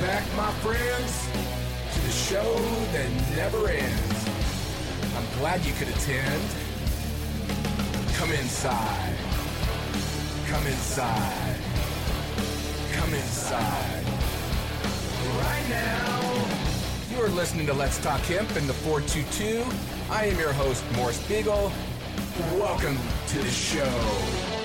back, my friends, to the show that never ends. I'm glad you could attend. Come inside. Come inside. Come inside. Right now. You are listening to Let's Talk Hemp in the 422. I am your host, Morris Beegle. Welcome to the show.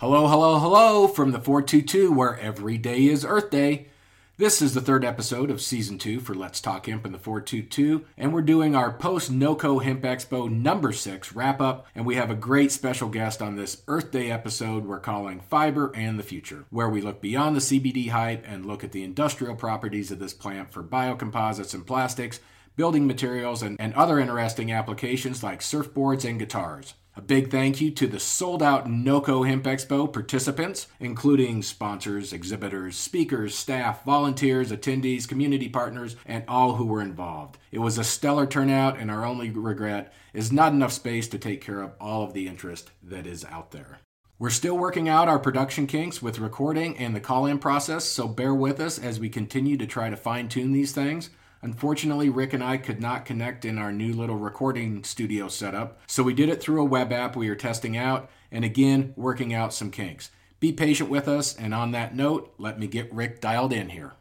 Hello, hello, hello from the 422, where every day is Earth Day. This is the third episode of season two for Let's Talk Hemp in the 422, and we're doing our post NOCO Hemp Expo number six wrap up. And we have a great special guest on this Earth Day episode we're calling Fiber and the Future, where we look beyond the CBD hype and look at the industrial properties of this plant for biocomposites and plastics, building materials, and, and other interesting applications like surfboards and guitars. A big thank you to the sold out NOCO Hemp Expo participants, including sponsors, exhibitors, speakers, staff, volunteers, attendees, community partners, and all who were involved. It was a stellar turnout, and our only regret is not enough space to take care of all of the interest that is out there. We're still working out our production kinks with recording and the call in process, so bear with us as we continue to try to fine tune these things. Unfortunately, Rick and I could not connect in our new little recording studio setup, so we did it through a web app we are testing out, and again, working out some kinks. Be patient with us, and on that note, let me get Rick dialed in here.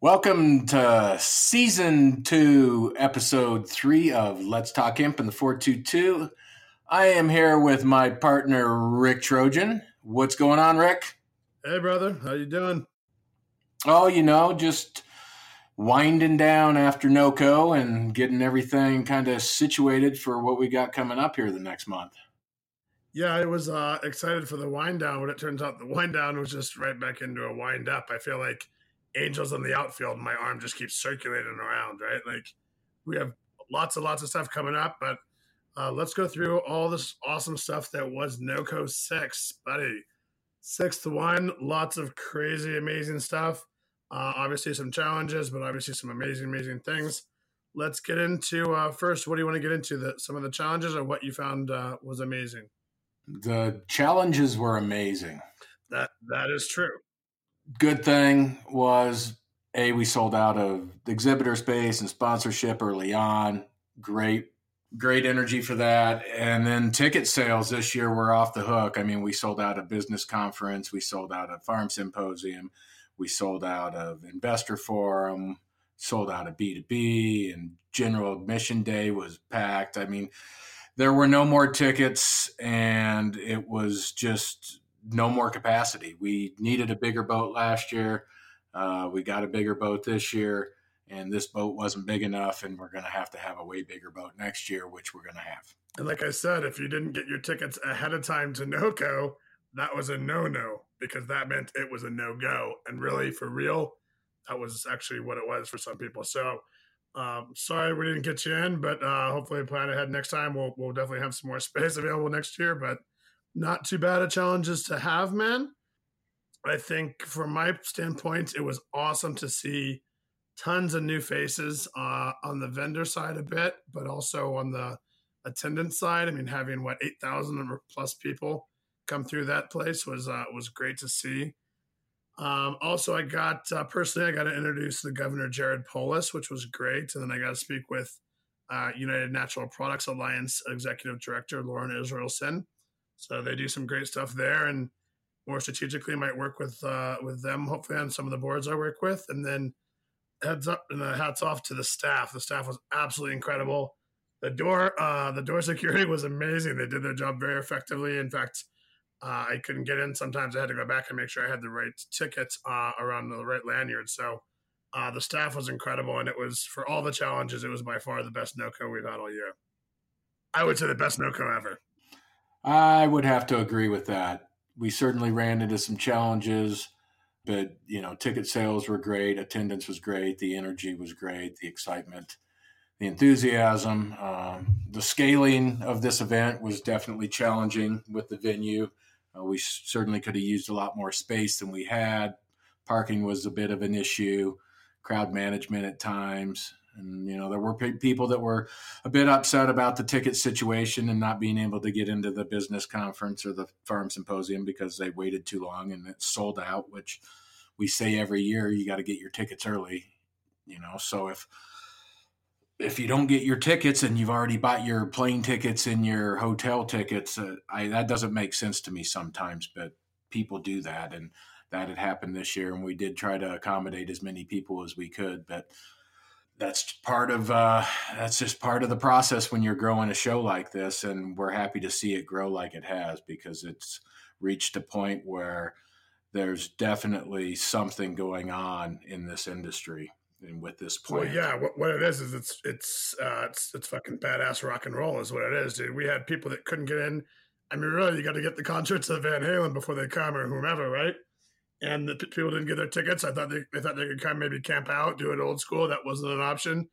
Welcome to season two, episode three of Let's Talk Hemp in the 422. I am here with my partner, Rick Trojan. What's going on, Rick? Hey, brother. How you doing? Oh, you know, just winding down after NOCO and getting everything kind of situated for what we got coming up here the next month. Yeah, I was uh, excited for the wind down, but it turns out the wind down was just right back into a wind up. I feel like Angels in the outfield, my arm just keeps circulating around, right? Like we have lots and lots of stuff coming up, but uh, let's go through all this awesome stuff that was NOCO 6, buddy. Sixth one, lots of crazy, amazing stuff. Uh, obviously, some challenges, but obviously some amazing, amazing things. Let's get into uh, first. What do you want to get into? The, some of the challenges or what you found uh, was amazing. The challenges were amazing. That that is true. Good thing was a we sold out of exhibitor space and sponsorship early on. Great great energy for that. And then ticket sales this year were off the hook. I mean, we sold out a business conference, we sold out a farm symposium, we sold out of investor forum, sold out of B2B, and general admission day was packed. I mean, there were no more tickets, and it was just no more capacity. We needed a bigger boat last year. Uh, we got a bigger boat this year, and this boat wasn't big enough, and we're going to have to have a way bigger boat next year, which we're going to have. And like I said, if you didn't get your tickets ahead of time to NOCO, that was a no no because that meant it was a no go. And really, for real, that was actually what it was for some people. So, um, sorry we didn't get you in, but uh, hopefully, plan ahead next time. We'll, we'll definitely have some more space available next year, but not too bad of challenges to have, man. I think from my standpoint, it was awesome to see tons of new faces uh, on the vendor side a bit, but also on the attendance side. I mean, having what eight thousand plus people come through that place was uh, was great to see. Um, also, I got uh, personally, I got to introduce the governor Jared Polis, which was great, and then I got to speak with uh, United Natural Products Alliance executive director Loren Israelsen. So they do some great stuff there, and more strategically, might work with uh, with them hopefully on some of the boards I work with, and then heads up and uh, hats off to the staff. The staff was absolutely incredible. The door, uh, the door security was amazing. They did their job very effectively. In fact, uh, I couldn't get in. Sometimes I had to go back and make sure I had the right tickets uh, around the right lanyard. So uh, the staff was incredible, and it was for all the challenges. It was by far the best NOCO we've had all year. I would say the best NOCO ever. I would have to agree with that. We certainly ran into some challenges, but you know, ticket sales were great, attendance was great, the energy was great, the excitement, the enthusiasm, um, the scaling of this event was definitely challenging with the venue. Uh, we certainly could have used a lot more space than we had. Parking was a bit of an issue, crowd management at times. And, you know, there were people that were a bit upset about the ticket situation and not being able to get into the business conference or the farm symposium because they waited too long and it sold out, which we say every year you got to get your tickets early, you know. So if, if you don't get your tickets and you've already bought your plane tickets and your hotel tickets, uh, I, that doesn't make sense to me sometimes, but people do that. And that had happened this year. And we did try to accommodate as many people as we could, but that's part of, uh, that's just part of the process when you're growing a show like this. And we're happy to see it grow like it has because it's reached a point where there's definitely something going on in this industry and with this point. Well, yeah, what, what, it is is it's it's uh, it's it's fucking badass rock and roll is what it is, dude. We had people that couldn't get in. I mean, really, you got to get the concerts of Van Halen before they come or whomever, right? And the people didn't get their tickets. I thought they, they thought they could come maybe camp out, do it old school. That wasn't an option.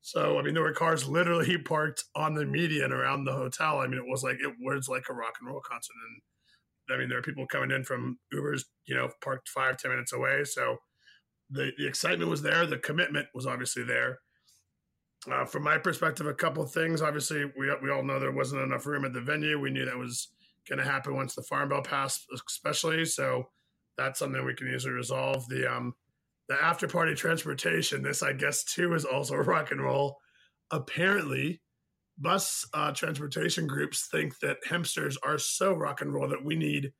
So I mean, there were cars literally parked on the median around the hotel. I mean, it was like it was like a rock and roll concert, and I mean, there are people coming in from Ubers, you know, parked five ten minutes away. So the the excitement was there. The commitment was obviously there. Uh, from my perspective, a couple things. Obviously, we we all know there wasn't enough room at the venue. We knew that was going to happen once the farm bill passed, especially. So that's something we can easily resolve. The um the after party transportation. This, I guess, too, is also rock and roll. Apparently, bus uh, transportation groups think that Hempsters are so rock and roll that we need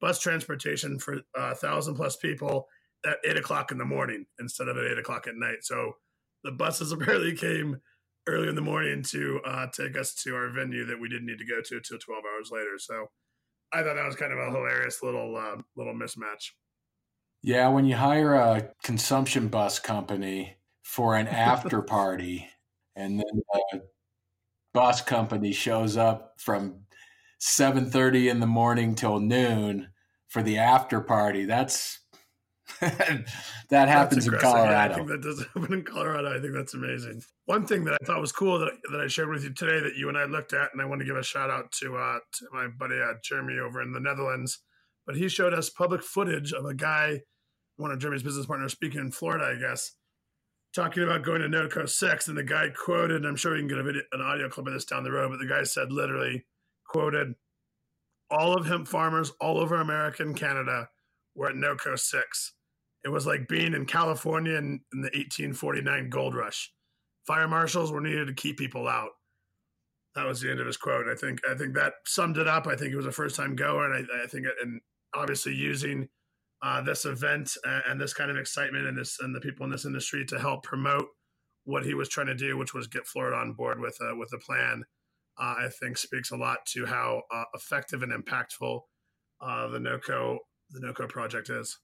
bus transportation for a uh, thousand plus people at eight o'clock in the morning instead of at eight o'clock at night. So the buses apparently came early in the morning to uh, take us to our venue that we didn't need to go to until 12 hours later. So I thought that was kind of a hilarious little uh, little mismatch. Yeah, when you hire a consumption bus company for an after party, and then the bus company shows up from 7:30 in the morning till noon for the after party, that's that happens in Colorado. Yeah, I think that does happen in Colorado. I think that's amazing. One thing that I thought was cool that, that I shared with you today that you and I looked at, and I want to give a shout out to, uh, to my buddy uh, Jeremy over in the Netherlands. But he showed us public footage of a guy, one of Jeremy's business partners, speaking in Florida, I guess, talking about going to NOCO 6. And the guy quoted, And I'm sure you can get a video, an audio clip of this down the road, but the guy said literally, quoted, all of hemp farmers all over America and Canada were at NOCO 6 it was like being in California in, in the 1849 gold rush. Fire marshals were needed to keep people out. That was the end of his quote. I think I think that summed it up. I think it was a first time goer, and I, I think and obviously using uh, this event and, and this kind of excitement and this and the people in this industry to help promote what he was trying to do, which was get Florida on board with a, with a plan. Uh, I think speaks a lot to how uh, effective and impactful uh, the NOCO the NOCO project is.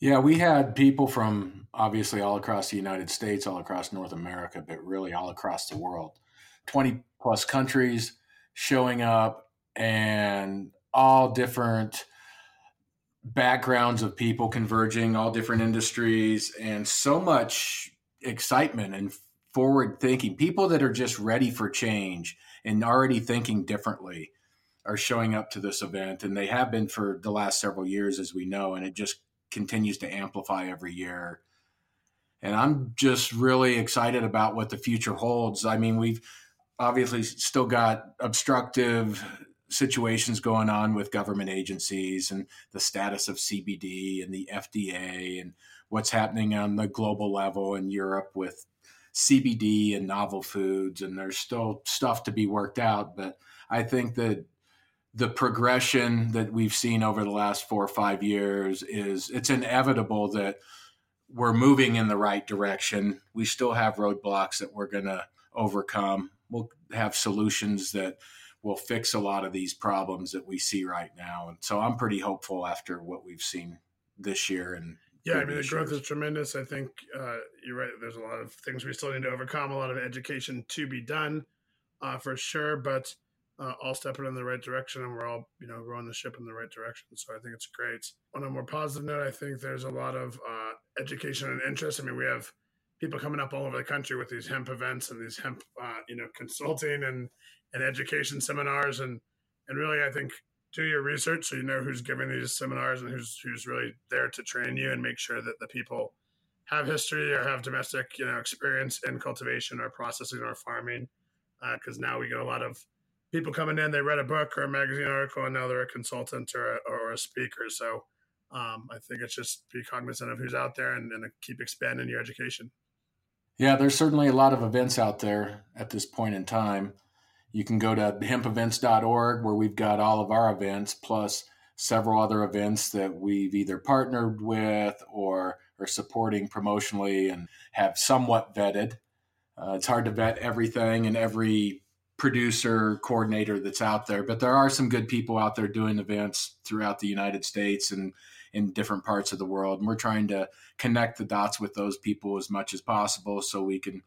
Yeah, we had people from obviously all across the United States, all across North America, but really all across the world. 20 plus countries showing up and all different backgrounds of people converging, all different industries, and so much excitement and forward thinking. People that are just ready for change and already thinking differently are showing up to this event, and they have been for the last several years, as we know, and it just continues to amplify every year. And I'm just really excited about what the future holds. I mean, we've obviously still got obstructive situations going on with government agencies and the status of CBD and the FDA and what's happening on the global level in Europe with CBD and novel foods. And there's still stuff to be worked out. But I think that the progression that we've seen over the last four or five years is it's inevitable that we're moving in the right direction. We still have roadblocks that we're going to overcome. We'll have solutions that will fix a lot of these problems that we see right now. And so I'm pretty hopeful after what we've seen this year. And yeah, I mean, the growth is tremendous. I think uh, you're right. There's a lot of things we still need to overcome, a lot of education to be done uh, for sure. But uh, all stepping in the right direction and we're all you know rowing the ship in the right direction. So i think it's great. On a more positive note i think there's a lot of uh, education and interest. I mean we have people coming up all over the country with these hemp events and these hemp uh, you know consulting and and education seminars. And and really i think do your research so you know who's giving these seminars and who's who's really there to train you and make sure that the people have history or have domestic, you know, experience in cultivation or processing or farming. Because uh, now we get a lot of people coming in. They read a book or a magazine article, and now they're a consultant or a, or a speaker. So um, I think it's just be cognizant of who's out there and, and keep expanding your education. Yeah, there's certainly a lot of events out there at this point in time. You can go to hempevents.org where we've got all of our events plus several other events that we've either partnered with or are supporting promotionally and have somewhat vetted. Uh, it's hard to vet everything and every producer coordinator that's out there, but there are some good people out there doing events throughout the United States and in different parts of the world. And we're trying to connect the dots with those people as much as possible so we can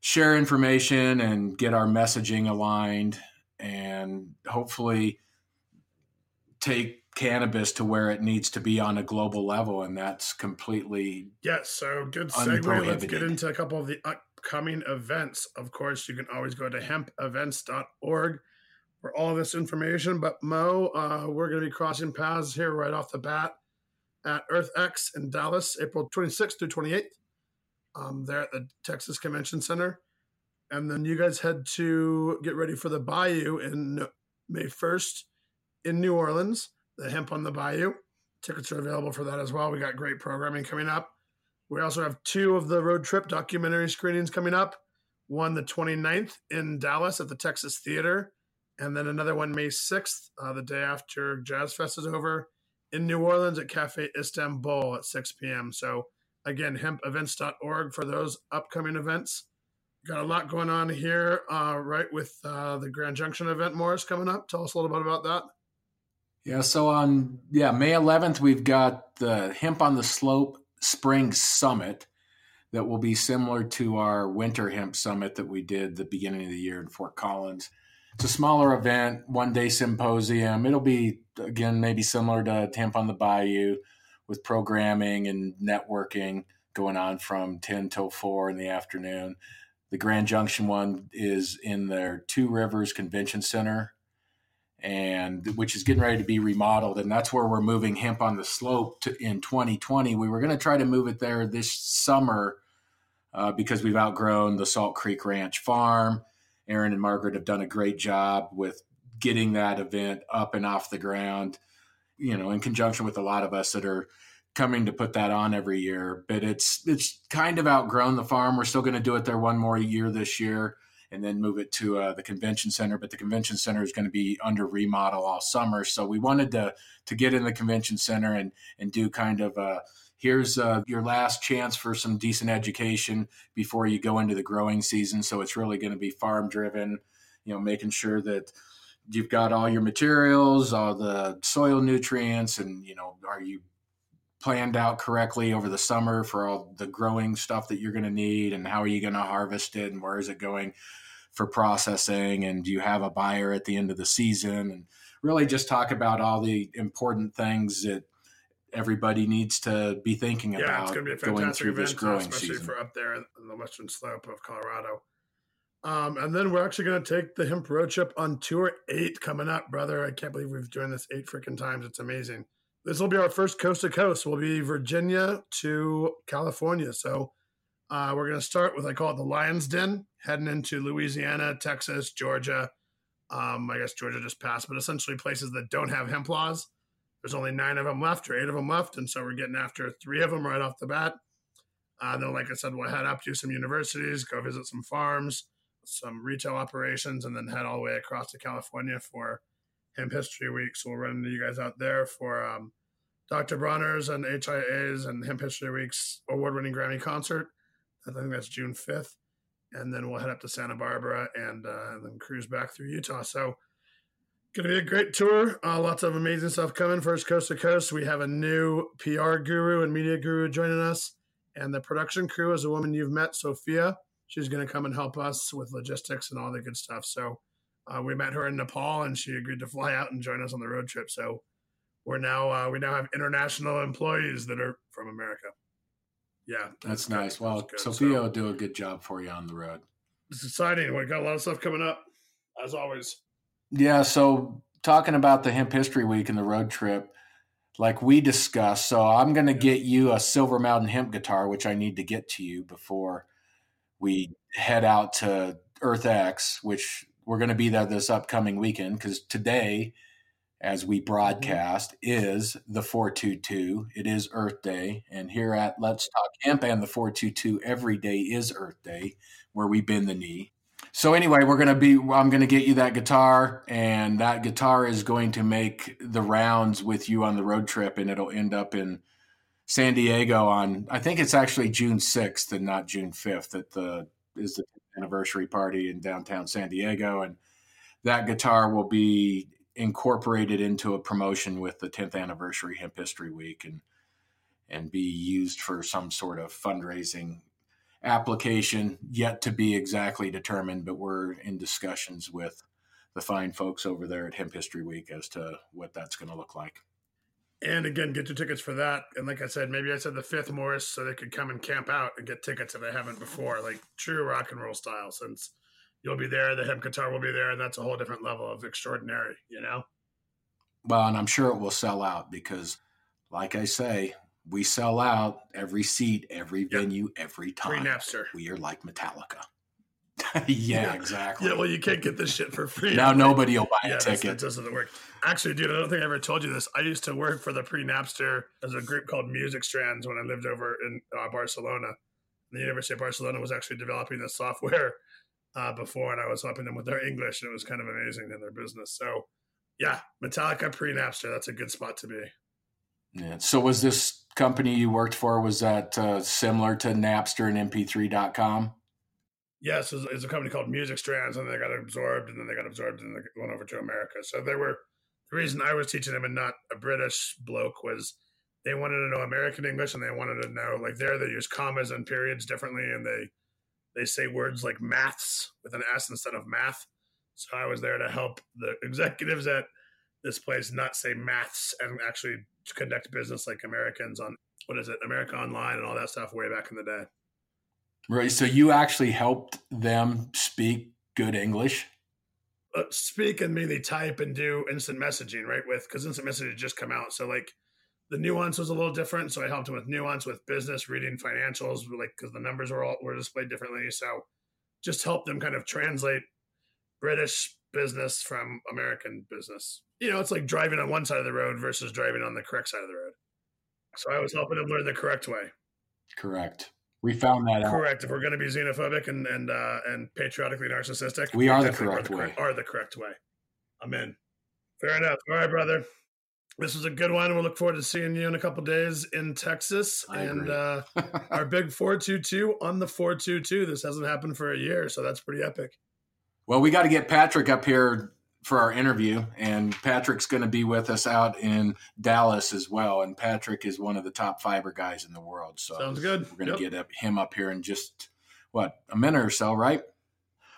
share information and get our messaging aligned and hopefully take cannabis to where it needs to be on a global level. And that's completely yes so good segue. Let's get into a couple of the uh, upcoming events of course you can always go to hempevents.org for all this information but mo uh, we're going to be crossing paths here right off the bat at earthx in dallas april 26th through 28th um, there at the texas convention center and then you guys head to get ready for the bayou in may 1st in new orleans the Hemp on the Bayou. Tickets are available for that as well. We got great programming coming up. We also have two of the road trip documentary screenings coming up. One the 29th in Dallas at the Texas Theater, and then another one May 6th, uh, the day after Jazz Fest is over, in New Orleans at Cafe Istanbul at 6 p.m. So, again, hempevents.org for those upcoming events. Got a lot going on here, uh, right, with uh, the Grand Junction event, Morris, coming up. Tell us a little bit about that. Yeah, so on yeah May 11th we've got the Hemp on the Slope Spring Summit that will be similar to our Winter Hemp Summit that we did the beginning of the year in Fort Collins. It's a smaller event, one day symposium. It'll be again maybe similar to Hemp on the Bayou with programming and networking going on from 10 till 4 in the afternoon. The Grand Junction one is in their Two Rivers Convention Center and which is getting ready to be remodeled and that's where we're moving hemp on the slope to, in 2020 we were going to try to move it there this summer uh, because we've outgrown the salt creek ranch farm. Aaron and margaret have done a great job with getting that event up and off the ground you know in conjunction with a lot of us that are coming to put that on every year. But it's it's kind of outgrown the farm. We're still going to do it there one more year this year and then move it to uh, the convention center. But the convention center is going to be under remodel all summer, so we wanted to to get in the convention center and and do kind of a here's uh, your last chance for some decent education before you go into the growing season. So it's really going to be farm driven, you know, making sure that you've got all your materials, all the soil nutrients, and you know, are you planned out correctly over the summer for all the growing stuff that you're going to need and how are you going to harvest it and where is it going for processing and do you have a buyer at the end of the season and really just talk about all the important things that everybody needs to be thinking yeah, about it's going to be a fantastic event, especially season. for up there in the western slope of Colorado. Um, and then we're actually going to take the hemp road trip on tour eight coming up, brother. I can't believe we've doing this eight freaking times. It's amazing this will be our first coast to coast. We'll be Virginia to California. So uh, we're going to start with, I call it the Lion's Den, heading into Louisiana, Texas, Georgia. Um, I guess Georgia just passed, but essentially places that don't have hemp laws. There's only nine of them left or eight of them left. And so we're getting after three of them right off the bat. Uh, then, like I said, we'll head up to some universities, go visit some farms, some retail operations, and then head all the way across to California for Hemp History Week. So we'll run into you guys out there for um, Dr. Bronner's and HIA's and Hemp History Week's award winning Grammy concert. I think that's June 5th. And then we'll head up to Santa Barbara and, uh, and then cruise back through Utah. So, going to be a great tour. Uh, lots of amazing stuff coming. First Coast to Coast, we have a new PR guru and media guru joining us. And the production crew is a woman you've met, Sophia. She's going to come and help us with logistics and all the good stuff. So, uh, we met her in Nepal and she agreed to fly out and join us on the road trip. So, we're now uh, we now have international employees that are from America. Yeah, that's, that's nice. Well, Sophia so, will do a good job for you on the road. It's exciting. We got a lot of stuff coming up, as always. Yeah. So talking about the Hemp History Week and the road trip, like we discussed. So I'm going to get you a Silver Mountain hemp guitar, which I need to get to you before we head out to Earth X, which we're going to be there this upcoming weekend because today, as we mm-hmm. broadcast, is the 422. It is Earth Day. And here at Let's Talk Hemp and the 422, every day is Earth Day, where we bend the knee. So anyway, we're gonna be. I'm gonna get you that guitar, and that guitar is going to make the rounds with you on the road trip, and it'll end up in San Diego on. I think it's actually June 6th and not June 5th. That the is the anniversary party in downtown San Diego, and that guitar will be incorporated into a promotion with the 10th anniversary Hemp History Week, and and be used for some sort of fundraising application yet to be exactly determined, but we're in discussions with the fine folks over there at Hemp History Week as to what that's going to look like. And again, get your tickets for that. And like I said, maybe I said the fifth Morris so they could come and camp out and get tickets if they haven't before, like true rock and roll style, since you'll be there, the hemp guitar will be there, and that's a whole different level of extraordinary, you know? Well, and I'm sure it will sell out because, like I say, we sell out every seat, every venue, every time. Free Napster. We are like Metallica. yeah, yeah, exactly. Yeah, well, you can't get this shit for free. now nobody will buy yeah, a ticket. It doesn't work. Actually, dude, I don't think I ever told you this. I used to work for the pre Napster as a group called Music Strands when I lived over in uh, Barcelona. The University of Barcelona was actually developing this software uh, before, and I was helping them with their English, and it was kind of amazing in their business. So, yeah, Metallica pre Napster. That's a good spot to be. Yeah. So was this company you worked for was that uh, similar to Napster and MP3.com? Yes, it's, it's a company called Music Strands, and they got absorbed, and then they got absorbed, and they went over to America. So they were the reason I was teaching them and not a British bloke was they wanted to know American English, and they wanted to know like there they use commas and periods differently, and they they say words like maths with an S instead of math. So I was there to help the executives at this place not say maths and actually conduct business like Americans on what is it, America Online and all that stuff way back in the day. Right. So you actually helped them speak good English. Uh, speak and mainly type and do instant messaging, right? With because instant messaging just come out, so like the nuance was a little different. So I helped him with nuance with business, reading financials, like because the numbers were all were displayed differently. So just help them kind of translate British business from American business. You know, it's like driving on one side of the road versus driving on the correct side of the road. So I was helping him learn the correct way. Correct. We found that out. Correct. If we're going to be xenophobic and and uh, and patriotically narcissistic, we, we are the correct are the, way. Are the correct way. I'm in. Fair enough. All right, brother. This was a good one. We'll look forward to seeing you in a couple days in Texas. I and uh, our big 422 on the 422. This hasn't happened for a year, so that's pretty epic. Well, we got to get Patrick up here for our interview, and Patrick's going to be with us out in Dallas as well. And Patrick is one of the top fiber guys in the world. So sounds good. We're going to yep. get him up here in just what a minute or so, right?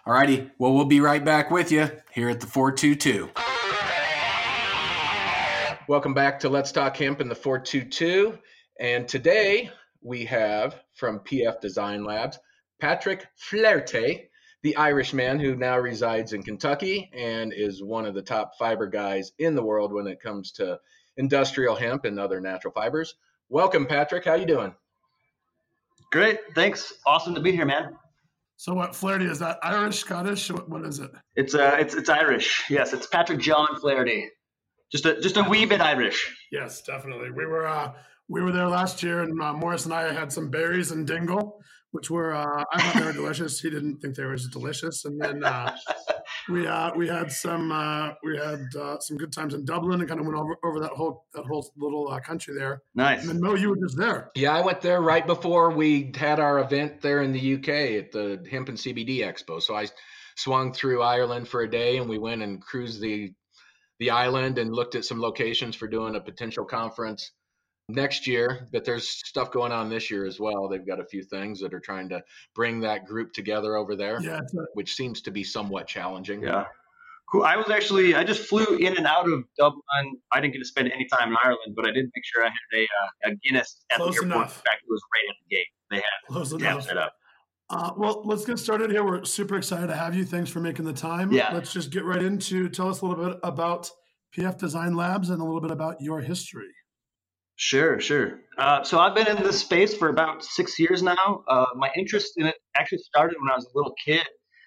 All righty. Well, we'll be right back with you here at the 422. Welcome back to Let's Talk Hemp in the 422. And today we have from PF Design Labs, Patrick Flaherty the Irishman who now resides in Kentucky and is one of the top fiber guys in the world when it comes to industrial hemp and other natural fibers. Welcome, Patrick. How you doing? Great. Thanks. Awesome to be here, man. So what Flaherty is that Irish, Scottish? What, what is it? It's uh it's it's Irish. Yes, it's Patrick John Flaherty. Just a just a wee bit Irish. Yes, definitely. We were uh we were there last year and uh, Morris and I had some berries and dingle which were uh, I thought they were delicious. He didn't think they were as delicious. And then uh, we uh, we had some uh, we had uh, some good times in Dublin and kind of went over, over that whole that whole little uh, country there. Nice. And then Mo, you were just there. Yeah, I went there right before we had our event there in the UK at the Hemp and CBD Expo. So I swung through Ireland for a day, and we went and cruised the the island and looked at some locations for doing a potential conference next year, but there's stuff going on this year as well. They've got a few things that are trying to bring that group together over there, yeah, a- which seems to be somewhat challenging. Yeah. Cool. I was actually I just flew in and out of Dublin. I didn't get to spend any time in Ireland, but I did make sure I had a, uh, a Guinness at Close the airport. enough. In fact, it was right at the gate. They had Close yeah, enough. set up. Uh, well, let's get started here. We're super excited to have you. Thanks for making the time. Yeah. Let's just get right into tell us a little bit about PF Design Labs and a little bit about your history. Sure, sure. Uh, so I've been in this space for about six years now. Uh, my interest in it actually started when I was a little kid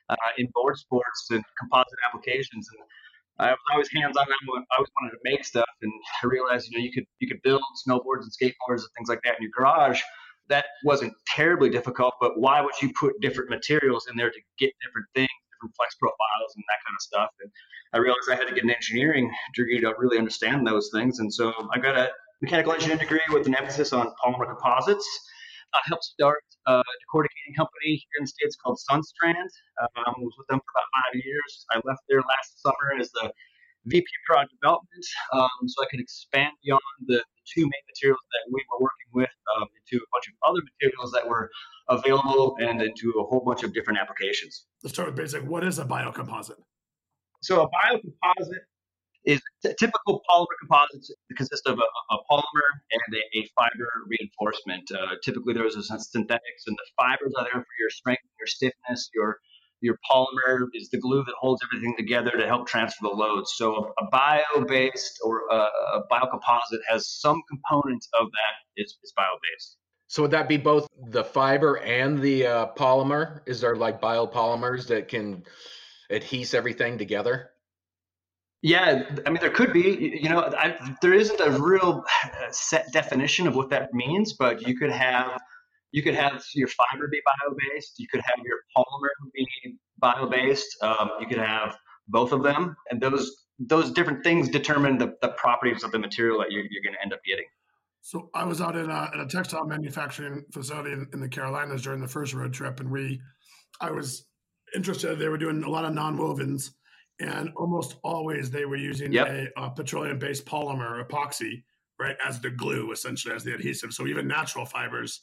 uh, in board sports and composite applications, and I was always hands on. I always wanted to make stuff, and I realized you know you could you could build snowboards and skateboards and things like that in your garage. That wasn't terribly difficult, but why would you put different materials in there to get different things, different flex profiles, and that kind of stuff? And I realized I had to get an engineering degree to really understand those things, and so I got a mechanical engineering degree with an emphasis on polymer composites. I helped start a decorticating company here in the States called Sunstrand. Um, was with them for about five years. I left there last summer as the VP product development, um, so I could expand beyond the, two main materials that we were working with um, into a bunch of other materials that were available and into a whole bunch of different applications. Let's start with basic. What is a biocomposite? So a biocomposite is typical polymer composites consist of a, a polymer and a, a fiber reinforcement. Uh, typically, those are synthetics, and the fibers are there for your strength, your stiffness, your your polymer is the glue that holds everything together to help transfer the load. So a, bio-based or a, a biocomposite has some components of that is, is bio-based. So would that be both the fiber and the uh, polymer? Is there like biopolymers that can adhese everything together? Yeah, I mean, there could be, you know, I, there isn't a real set definition of what that means, but you could have, you could have your fiber be bio-based, you could have your polymer be bio-based, um, you could have both of them, and those those different things determine the, the properties of the material that you're, you're going to end up getting. So I was out in a, in a textile manufacturing facility in, in the Carolinas during the first road trip, and we, I was interested. They were doing a lot of non-wovens and almost always they were using yep. a, a petroleum-based polymer epoxy right as the glue essentially as the adhesive so even natural fibers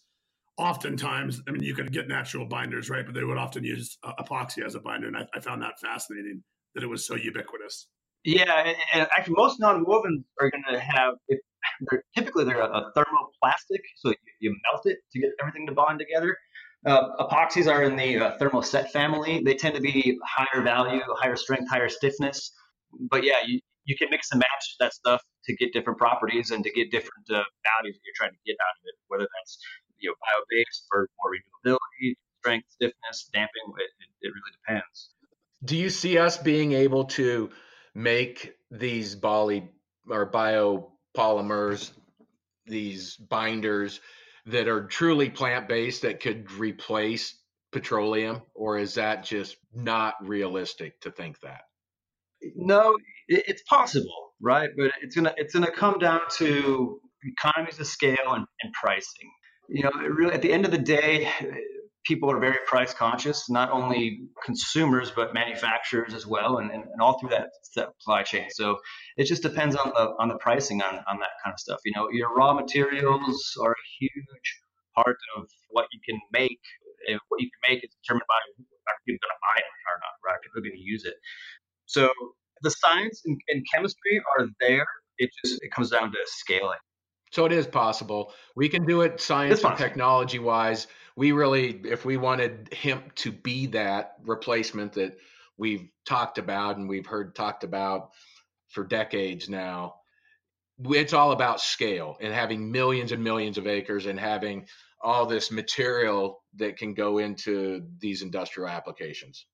oftentimes i mean you could get natural binders right but they would often use uh, epoxy as a binder and I, I, found that fascinating that it was so ubiquitous yeah and actually most non-wovens are going to have if they're typically they're a, a thermoplastic so you, you melt it to get everything to bond together uh, epoxies are in the uh, thermoset family. They tend to be higher value, higher strength, higher stiffness. But yeah, you, you can mix and match that stuff to get different properties and to get different uh, values that you're trying to get out of it, whether that's you know bio-based for more renewability, strength, stiffness, damping. It, it, it really depends. Do you see us being able to make these poly or biopolymers, these binders? that are truly plant based that could replace petroleum, or is that just not realistic to think that? No, it's possible, right? But it's gonna it's gonna come down to economies of scale and, and pricing. You know, really at the end of the day, people are very price conscious, not only consumers but manufacturers as well, and, and, and, all through that supply chain. So it just depends on the on the pricing on, on that kind of stuff. You know, your raw materials are a huge part of what you can make. And what you can make is determined by are people going to buy it or not, right? People are going to use it. So the science and, and chemistry are there. It just it comes down to scaling. So it is possible. We can do it science and technology wise. We really, if we wanted hemp to be that replacement that we've talked about and we've heard talked about for decades now, it's all about scale and having millions and millions of acres and having all this material that can go into these industrial applications.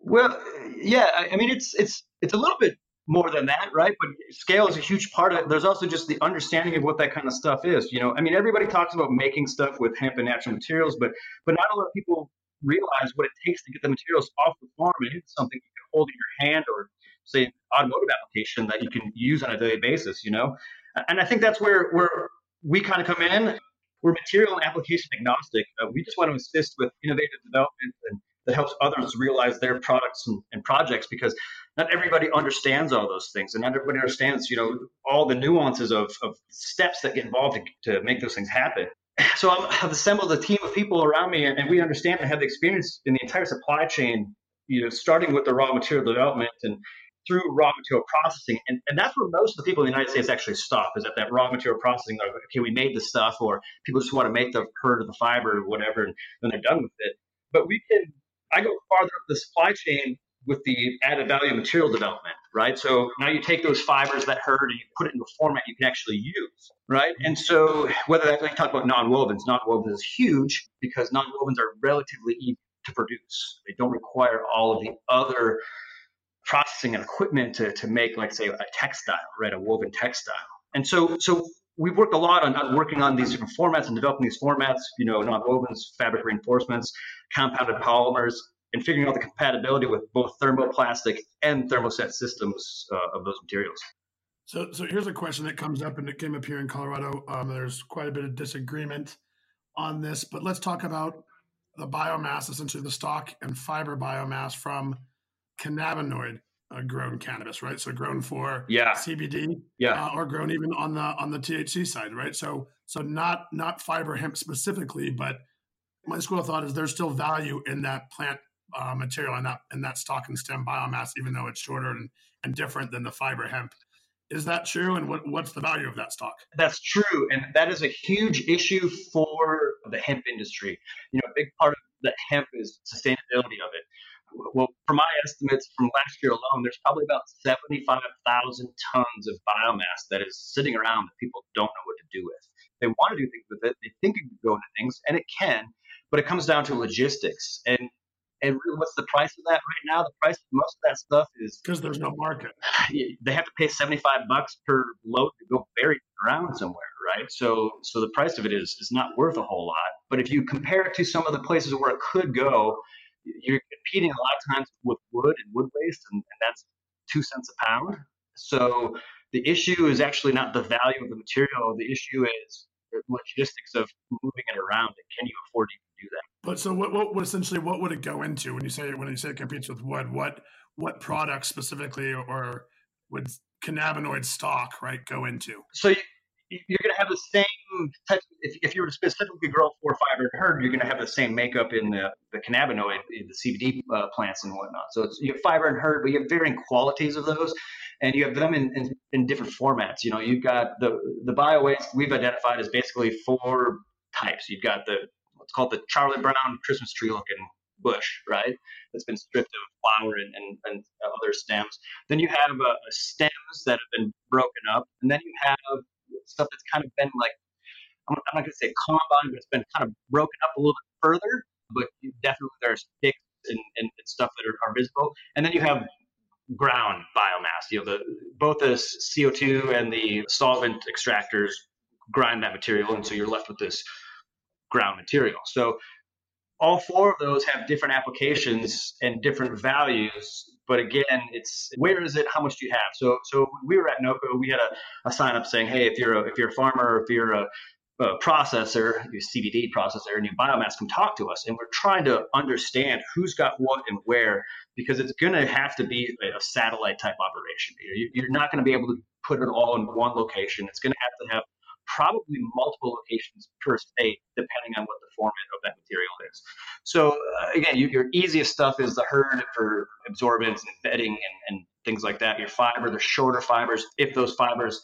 Well, yeah, I mean it's it's it's a little bit more than that, right? But scale is a huge part of it. There's also just the understanding of what that kind of stuff is. You know, I mean, everybody talks about making stuff with hemp and natural materials, but but not a lot of people realize what it takes to get the materials off the farm and into something you can hold in your hand or say an automotive application that you can use on a daily basis. You know, and I think that's where where we kind of come in. We're material and application agnostic. Uh, we just want to assist with innovative development and that helps others realize their products and, and, projects because not everybody understands all those things and not everybody understands you know all the nuances of, of steps that get involved to, to make those things happen so i have assembled a team of people around me and, and we understand and have the experience in the entire supply chain you know starting with the raw material development and through raw material processing. And, and that's where most of the people in the United States actually stop is at that raw material processing. Okay, we made the stuff, or people just want to make the hurd or the fiber or whatever, and then they're done with it. But we can I go farther up the supply chain with the added value material development, right? So now you take those fibers that hurd and you put it into a format you can actually use, right? And so whether that like talk about non-wovens, non-wovens is huge because non-wovens are relatively easy to produce. They don't require all of the other processing and equipment to, to make, like say, a textile, right? A woven textile. And so so we've worked a lot on working on these different formats and developing these formats, you know, non-wovens, fabric reinforcements, compounded polymers, and figuring out the compatibility with both thermoplastic and thermoset systems uh, of those materials. So, so here's a question that comes up, and it came up here in Colorado. Um, there's quite a bit of disagreement on this, but let's talk about the biomass, essentially the stock and fiber biomass from cannabinoid uh, grown cannabis, right? So grown for yeah. CBD, yeah, uh, or grown even on the on the THC side, right? So so not not fiber hemp specifically, but my school of thought is there's still value in that plant uh, material and that and that stock and stem biomass, even though it's shorter and, and different than the fiber hemp. Is that true? And what, what's the value of that stock? That's true, and that is a huge issue for the hemp industry. You know, a big part of the hemp is sustainability of it well, from my estimates from last year alone, there's probably about 75,000 tons of biomass that is sitting around that people don't know what to do with. They want to do things with it. They think it can go into things, and it can, but it comes down to logistics. And and really, what's the price of that right now? The price of most of that stuff is because there's no market. They have to pay 75 bucks per load to go bury it around somewhere, right? So so the price of it is is not worth a whole lot. But if you compare it to some of the places where it could go, you're competing a lot of times with wood and wood waste, and, and that's two cents a pound. So the issue is actually not the value of the material. The issue is logistics of moving it around. And can you afford to do that? But so what, what, what essentially what would it go into when you say when you say it competes with wood? What what products specifically or would cannabinoid stock right go into? So you, you're going to have the same type. If, if you were to specifically grow for fiber and hurd, you're going to have the same makeup in the, the cannabinoid, the CBD uh, plants and whatnot. So it's you have fiber and herd, but you have varying qualities of those, and you have them in, in, in different formats. You know, you've got the the bio waste we've identified as basically four types. You've got the what's called the Charlie Brown Christmas tree looking bush, right? That's been stripped of flower and, and, and other stems. Then you have uh, stems that have been broken up, and then you have stuff that's kind of been like I'm, I'm not going to say combine, but it's been kind of broken up a little bit further. But definitely there's sticks and, and, and stuff that are, are visible, and then you have ground biomass. You know, the both the CO2 and the solvent extractors grind that material, and so you're left with this ground material. So all four of those have different applications and different values. But again, it's where is it? How much do you have? So, so we were at NOCO. We had a, a sign up saying, "Hey, if you're a, if you're a farmer, if you're a, a processor, a CBD processor, and you biomass, come talk to us." And we're trying to understand who's got what and where, because it's going to have to be a satellite type operation. You're not going to be able to put it all in one location. It's going to have to have probably multiple locations per state, depending on what the format of that material is. So uh, again, you, your easiest stuff is the hurd for absorbents and bedding and, and, things like that. Your fiber, the shorter fibers, if those fibers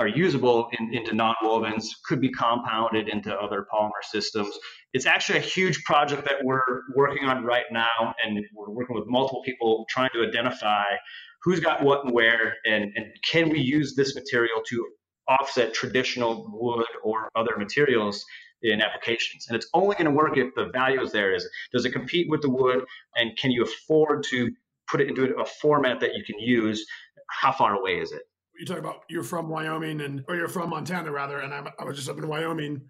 are usable in, into non-wovens, could be compounded into other polymer systems. It's actually a huge project that we're working on right now, and we're working with multiple people trying to identify who's got what and where, and, and can we use this material to offset traditional wood or other materials in applications. And it's only going to work if the value is there. Is does it compete with the wood, and can you afford to put it into a format that you can use? How far away is it? You talk about you're from Wyoming and or you're from Montana rather, and I'm, I was just up in Wyoming,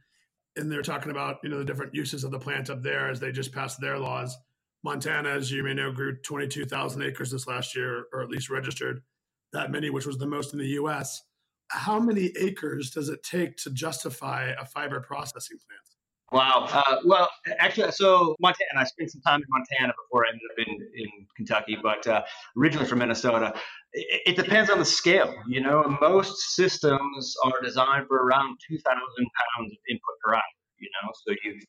and they're talking about you know the different uses of the plant up there as they just passed their laws. Montana, as you may know, grew 22,000 acres this last year, or at least registered that many, which was the most in the U.S how many acres does it take to justify a fiber processing plant? Wow. Uh, well, actually, so Montana, I spent some time in Montana before I ended up in, in Kentucky, but uh, originally from Minnesota. It, it, depends on the scale. You know, most systems are designed for around 2,000 pounds of input per hour. You know, so you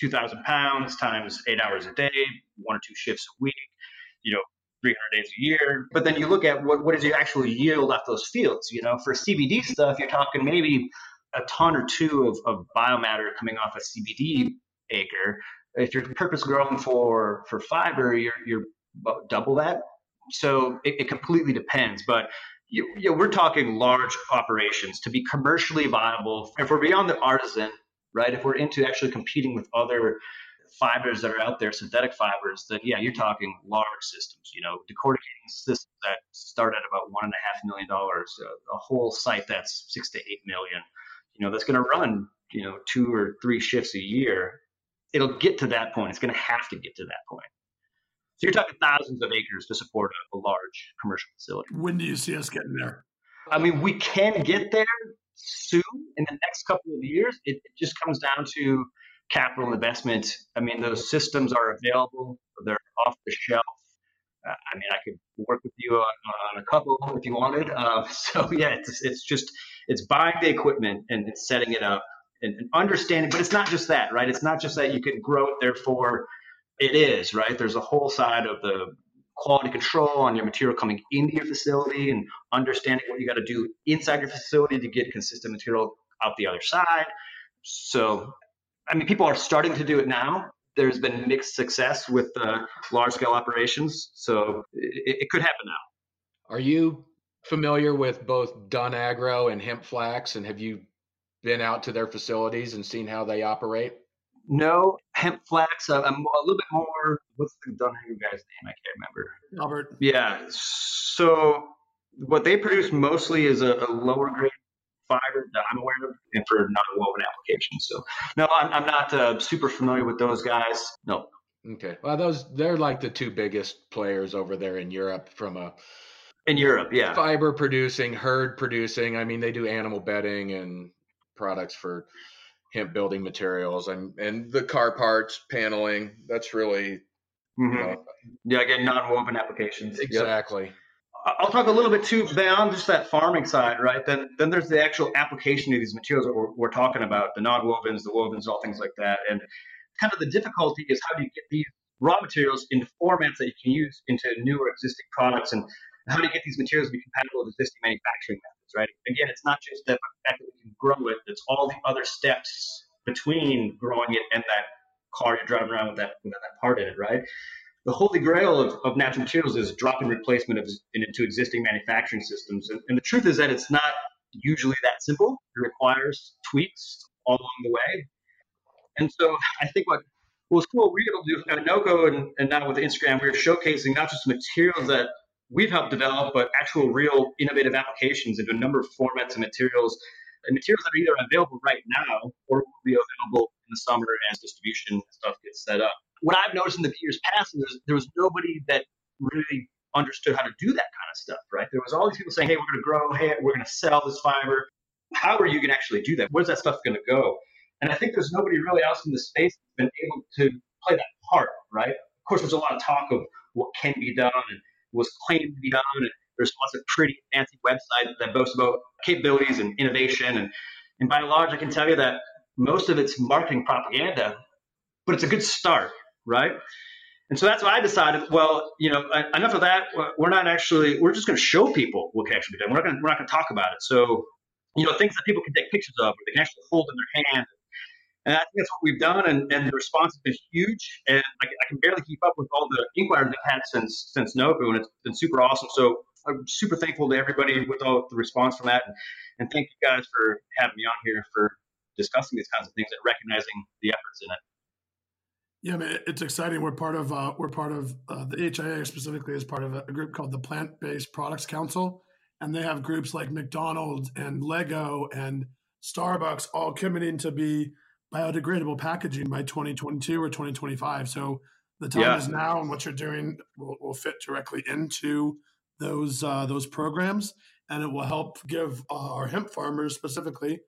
2,000 pounds times eight hours a day, one or two shifts a week. You know, 300 days a year. But then you look at what, what does it actually yield off those fields? You know, for CBD stuff, you're talking maybe a ton or two of, of biomatter coming off a CBD acre. If you're purpose growing for, for fiber, you're, you're double that. So it, it completely depends. But you, you know, we're talking large operations to be commercially viable. If we're beyond the artisan, right? If we're into actually competing with other fibers that are out there, synthetic fibers, then yeah, you're talking large systems. You know, decorticating systems that start at about one and a half million dollars, a whole site that's six to eight million. You know, that's going to run you know two or three shifts a year. It'll get to that point. It's going to have to get to that point. So you're talking thousands of acres to support a, a large commercial facility. When do you see us getting there? I mean, we can get there soon in the next couple of years. It, it just comes down to capital investment. I mean, those systems are available, they're off the shelf. I mean, I could work with you on, on a couple if you wanted. Uh, so yeah, it's it's just it's buying the equipment and setting it up and, and, understanding. But it's not just that, right? It's not just that you can grow it. Therefore, it is right. There's a whole side of the quality control on your material coming into your facility and understanding what you got to do inside your facility to get consistent material out the other side. So I mean, people are starting to do it now. There's been mixed success with uh, large scale operations, so it, it, could happen now. Are you familiar with both Dun Agro and Hemp Flax, and have you been out to their facilities and seen how they operate? No, Hemp Flax. Uh, I'm a little bit more. What's the Dun Agro guy's name? I can't remember. Albert. Yeah. So what they produce mostly is a, a lower grade fiber that I'm aware of, and for non-woven applications. So no, I'm, I'm not uh, super familiar with those guys. No. Okay. Well, those they're like the two biggest players over there in Europe from a in Europe, yeah. Fiber producing, hurd producing. I mean, they do animal bedding and products for hemp building materials and and the car parts, paneling. That's really mm-hmm. you know, yeah, again, non-woven applications. Exactly. Yep. I'll talk a little bit too beyond just that farming side, right? Then, then there's the actual application of these materials that we're, we're talking about, the non-wovens, the wovens, all things like that. And kind of the difficulty is how do you get these raw materials into formats that you can use into new or existing products, and how do you get these materials to be compatible with existing manufacturing methods, right? Again, it's not just the fact that we can grow it; it's all the other steps between growing it and that car you're driving around with that with that part in it, right? The holy grail of, of natural materials is drop-in replacement of, into existing manufacturing systems. And, and the truth is that it's not usually that simple. It requires tweaks all along the way. And so I think what, what was cool, we were able to do at NOCO and, and now with Instagram, we are showcasing not just materials that we've helped develop, but actual real innovative applications into a number of formats and materials, and materials that are either available right now or will be available in the summer as distribution stuff gets set up what I've noticed in the years past, is there was nobody that really understood how to do that kind of stuff, right? There was all these people saying, hey, we're going to grow, hey, we're going to sell this fiber. How are you going to actually do that? Where's that stuff going to go? And I think there's nobody really else in the space that's been able to play that part, right? Of course, there's a lot of talk of what can be done and was claimed to be done. And there's lots of pretty fancy websites that boast about capabilities and innovation. And, and by and large, I can tell you that most of it's marketing propaganda, but it's a good start right? And so that's why I decided, well, you know, enough of that. We're not actually, we're just going to show people what can actually be done. We're not going we're not going to talk about it. So, you know, things that people can take pictures of, or they can actually hold in their hand. And I think that's what we've done, and, and the response has been huge. And I, I can barely keep up with all the inquiries I've had since since NOCO, and it's been super awesome. So I'm super thankful to everybody with all the response from that, and, and thank you guys for having me on here for discussing these kinds of things and recognizing the efforts in it. Yeah, man, it's exciting. We're part of uh, we're part of uh, the HIA specifically is part of a, group called the Plant Based Products Council, and they have groups like McDonald's and Lego and Starbucks all committing to be biodegradable packaging by 2022 or 2025. So the time yeah. is now, and what you're doing will, will fit directly into those uh, those programs, and it will help give uh, our hemp farmers specifically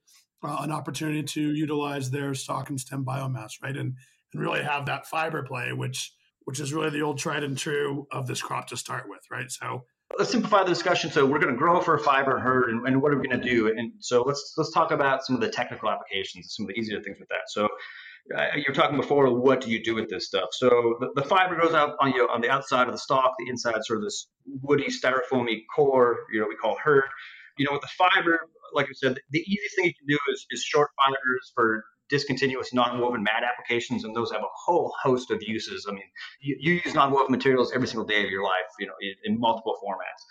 uh, an opportunity to utilize their stalk and stem biomass, right? And and really have that fiber play, which which is really the old tried and true of this crop to start with, right? So let's simplify the discussion. So we're going to grow for a fiber hurd, and, and what are we going to do? And so let's let's talk about some of the technical applications, some of the easier things with that. So uh, you're talking before, what do you do with this stuff? So the, the fiber goes out on you on the outside of the stalk, the inside sort of this woody styrofoamy core, you know, we call hurd. You know, with the fiber, like I said, the easiest thing you can do is, is short fibers for discontinuous non-woven mat applications, and those have a whole host of uses. I mean, you, you use non-woven materials every single day of your life, you know, in, in multiple formats.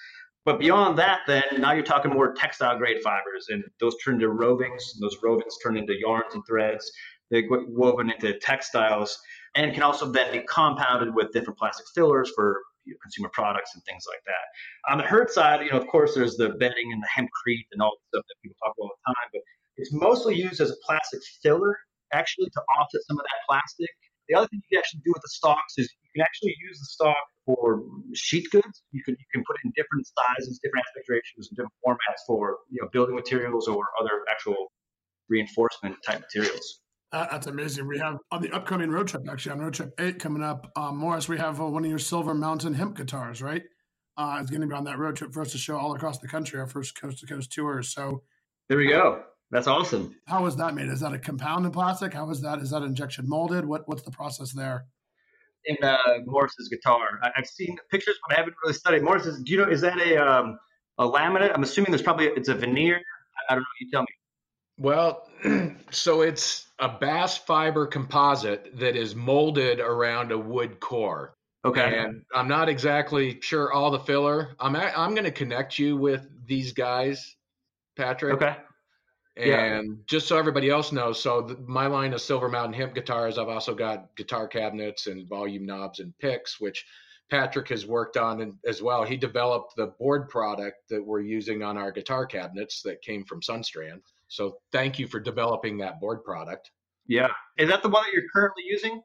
But beyond that, then now you're talking more textile grade fibers, and those turn into rovings. And those rovings turn into yarns and threads. They get woven into textiles, and can also then be compounded with different plastic fillers for consumer products and things like that. On the hurd side, you know, of course, there's the bedding and the hempcrete and all the stuff that people talk about all the time, but it's mostly used as a plastic filler, actually, to offset some of that plastic. The other thing you can actually do with the stalks is you can actually use the stalk for sheet goods. You can you can put it in different sizes, different aspect ratios, and different formats for you know building materials or other actual reinforcement type materials. Uh, that's amazing. We have on the upcoming road trip, actually on road trip eight coming up, um, Morris. We have uh, one of your Silver Mountain hemp guitars, right? Uh, it's going to be on that road trip for us to show all across the country, our first coast to coast tour. So there we go. That's awesome. How is that made? Is that a compounded plastic? How is that? Is that injection molded? What What's the process there? In uh, Morris's guitar, I, have seen pictures, but I haven't really studied. Morris's, do you know? Is that a um, a laminate? I'm assuming there's probably it's a veneer. I don't know. You tell me. Well, so it's a bast fiber composite that is molded around a wood core. Okay. And I'm not exactly sure all the filler. I'm a, I'm going to connect you with these guys, Patrick. Okay. And yeah. just so everybody else knows, so the, my line of Silver Mountain hemp guitars, I've also got guitar cabinets and volume knobs and picks, which Patrick has worked on as well. He developed the board product that we're using on our guitar cabinets that came from Sunstrand. So thank you for developing that board product. Yeah. Is that the one that you're currently using?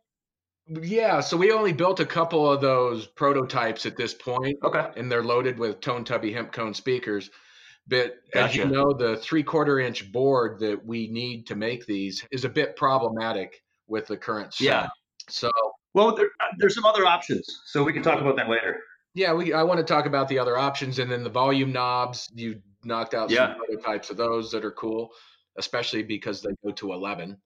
Yeah, so we only built a couple of those prototypes at this point. Okay. And they're loaded with Tone Tubby hemp cone speakers. But gotcha. as you know, the three quarter inch board that we need to make these is a bit problematic with the current set. Yeah. So well, there, uh, there's some other options, so we can talk about that later. Yeah, we I want to talk about the other options, and then the volume knobs. You knocked out yeah. some prototypes of those that are cool, especially because they go to 11,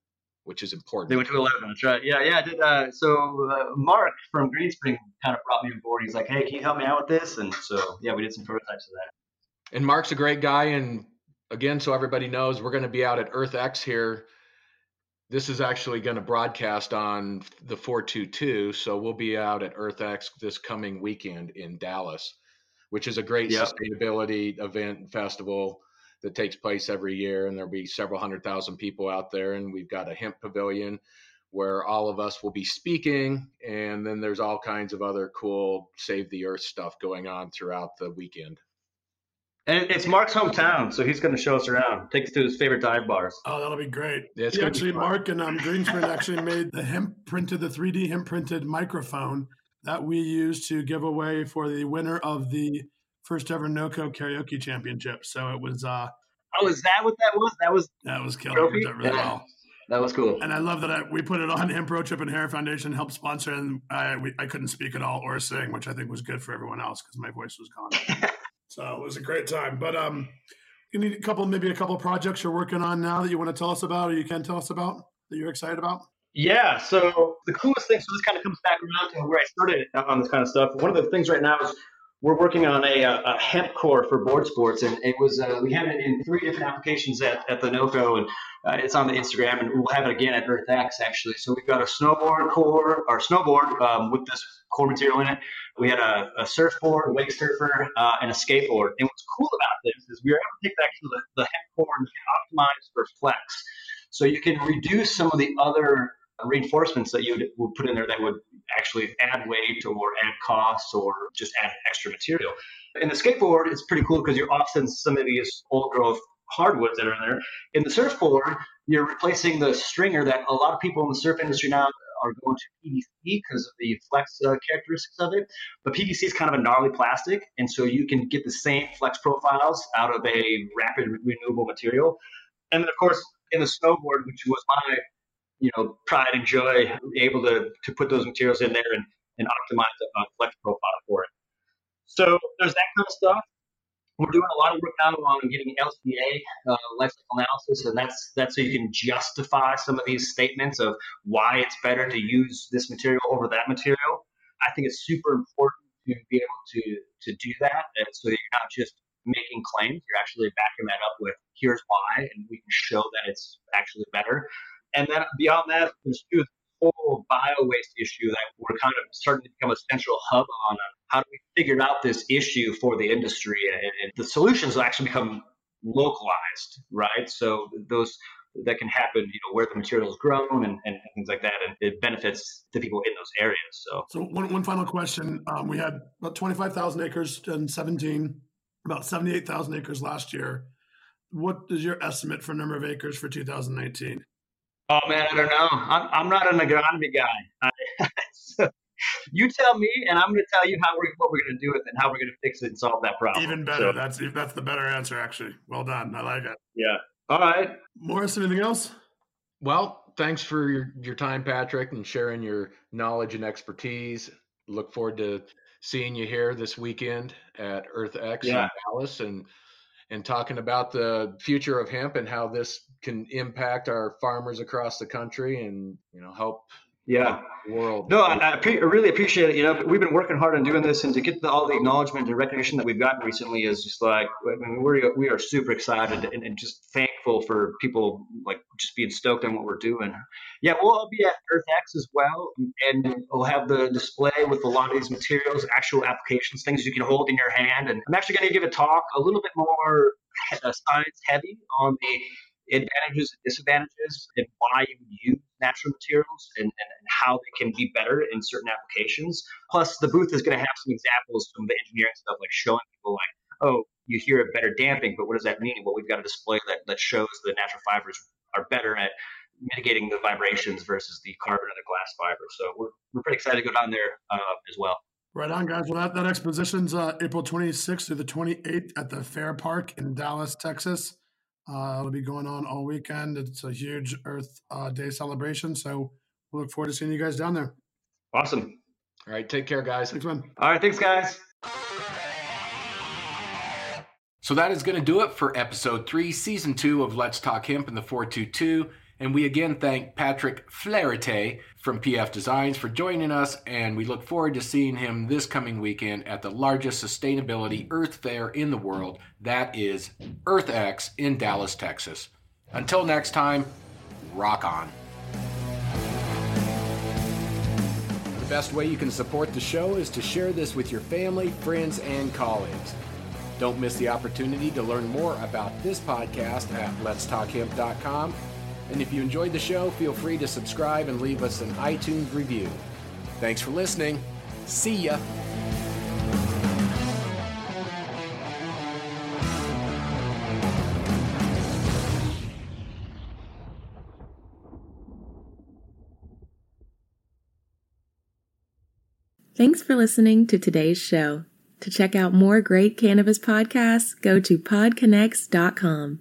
which is important. They went to 11. That's right. Yeah, yeah. I did. Uh, so uh, Mark from Greenspring kind of brought me on board. He's like, "Hey, can you help me out with this?" And so yeah, we did some prototypes of that. And Mark's a great guy. And again, so everybody knows, we're going to be out at Earth X here. This is actually going to broadcast on the 422. So we'll be out at Earth X this coming weekend in Dallas, which is a great yep. sustainability event and festival that takes place every year. And there'll be several hundred thousand people out there. And we've got a hemp pavilion where all of us will be speaking. And then there's all kinds of other cool Save the Earth stuff going on throughout the weekend. And it's Mark's hometown, so he's going to show us around, take us to his favorite dive bars. Oh, that'll be great. Yeah, he actually, Mark and um, Greenspring actually made the hemp printed, the 3D hemp printed microphone that we used to give away for the winner of the first ever NOCO karaoke championship. So it was. uh Oh, is that what that was? That was. That was killer. Trophy? That really yeah. well. That was cool. And I love that I, we put it on Hemp Road Trip and Hair Foundation helped sponsor, and I, we, I couldn't speak at all or sing, which I think was good for everyone else because my voice was gone. So it was a great time. But um, you need a couple, maybe a couple projects you're working on now that you want to tell us about, or you can tell us about that you're excited about. Yeah. So the coolest thing. So this kind of comes back around to where I started on this kind of stuff. One of the things right now is we're working on a, a hemp core for board sports, and it was uh, we have it in three different applications at, at the NOCO, and uh, it's on the Instagram, and we'll have it again at EarthX actually. So we've got a snowboard core, or snowboard um, with this core material in it. We had a, a surfboard, a wake surfer, uh, and a skateboard. And what's cool about this is we were able to take actually the, the core and optimize for flex. So you can reduce some of the other reinforcements that you would, put in there that would actually add weight or add costs or just add extra material. In the skateboard, it's pretty cool because you're offsetting some of these old growth hardwoods that are in there. In the surfboard, you're replacing the stringer that a lot of people in the surf industry now are going to PVC because of the flex uh, characteristics of it. But PVC is kind of a gnarly plastic, and so you can get the same flex profiles out of a rapid renewable material. And then, of course, in the snowboard, which was my you know pride and joy, able to to put those materials in there and, and optimize the a flex profile for it. So there's that kind of stuff we're doing a lot of work now on getting LCA uh, life cycle analysis, and that's that's so you can justify some of these statements of why it's better to use this material over that material. I think it's super important to be able to to do that, and so you're not just making claims; you're actually backing that up with here's why, and we can show that it's actually better. And then beyond that, there's two whole bio waste issue that we're kind of starting to become a central hub on. How do we figure out this issue for the industry? And, and the solutions will actually become localized, right? So those that can happen, you know, where the material is grown and, and, things like that, and it benefits the people in those areas. So, so one, one final question: um, We had about twenty five thousand acres in seventeen, about seventy eight thousand acres last year. What is your estimate for number of acres for 2019? Oh man, I don't know. I'm, I'm not an agronomy guy. I, so you tell me, and I'm going to tell you how we're what we're going to do with it and how we're going to fix it and solve that problem. Even better. So, that's that's the better answer, actually. Well done. I like it. Yeah. All right. Morris, anything else? Well, thanks for your, your time, Patrick, and sharing your knowledge and expertise. Look forward to seeing you here this weekend at EarthX yeah. in Dallas and and talking about the future of hemp and how this can impact our farmers across the country and you know help yeah. World. No I, I, really appreciate it. You know we've been working hard on doing this and to get the, all the acknowledgement and recognition that we've gotten recently is just like I mean, we're, we are super excited and, and, just thankful for people like just being stoked on what we're doing. Yeah we'll all be at earthx as well and we'll have the display with a lot of these materials actual applications things you can hold in your hand. And i'm actually going to give a talk a little bit more uh, science heavy on the advantages and disadvantages and why you use natural materials and, and, and, how they can be better in certain applications. Plus, the booth is going to have some examples from the engineering stuff, like showing people like, oh, you hear a better damping, but what does that mean? Well, we've got a display that, that shows the natural fibers are better at mitigating the vibrations versus the carbon and the glass fiber. So we're, we're pretty excited to go down there uh, as well. Right on, guys. Well, that, that exposition's uh, April 26th through the 28th at the Fair Park in Dallas, Texas. Uh, it'll be going on all weekend. It's a huge Earth uh, Day celebration. So we look forward to seeing you guys down there. Awesome. All right. Take care, guys. Thanks, man. All right. Thanks, guys. So that is going to do it for episode three, season two of Let's Talk Hemp in the 422. And we again thank Patrick Flaherty from PF Designs for joining us, and we look forward to seeing him this coming weekend at the largest sustainability Earth Fair in the world. That is EarthX in Dallas, Texas. Until next time, rock on. The best way you can support the show is to share this with your family, friends, and colleagues. Don't miss the opportunity to learn more about this podcast at letstalkhemp.com and if you enjoyed the show, feel free to subscribe and leave us an iTunes review. Thanks for listening. See ya. Thanks for listening to today's show. To check out more great cannabis podcasts, go to podconnects.com.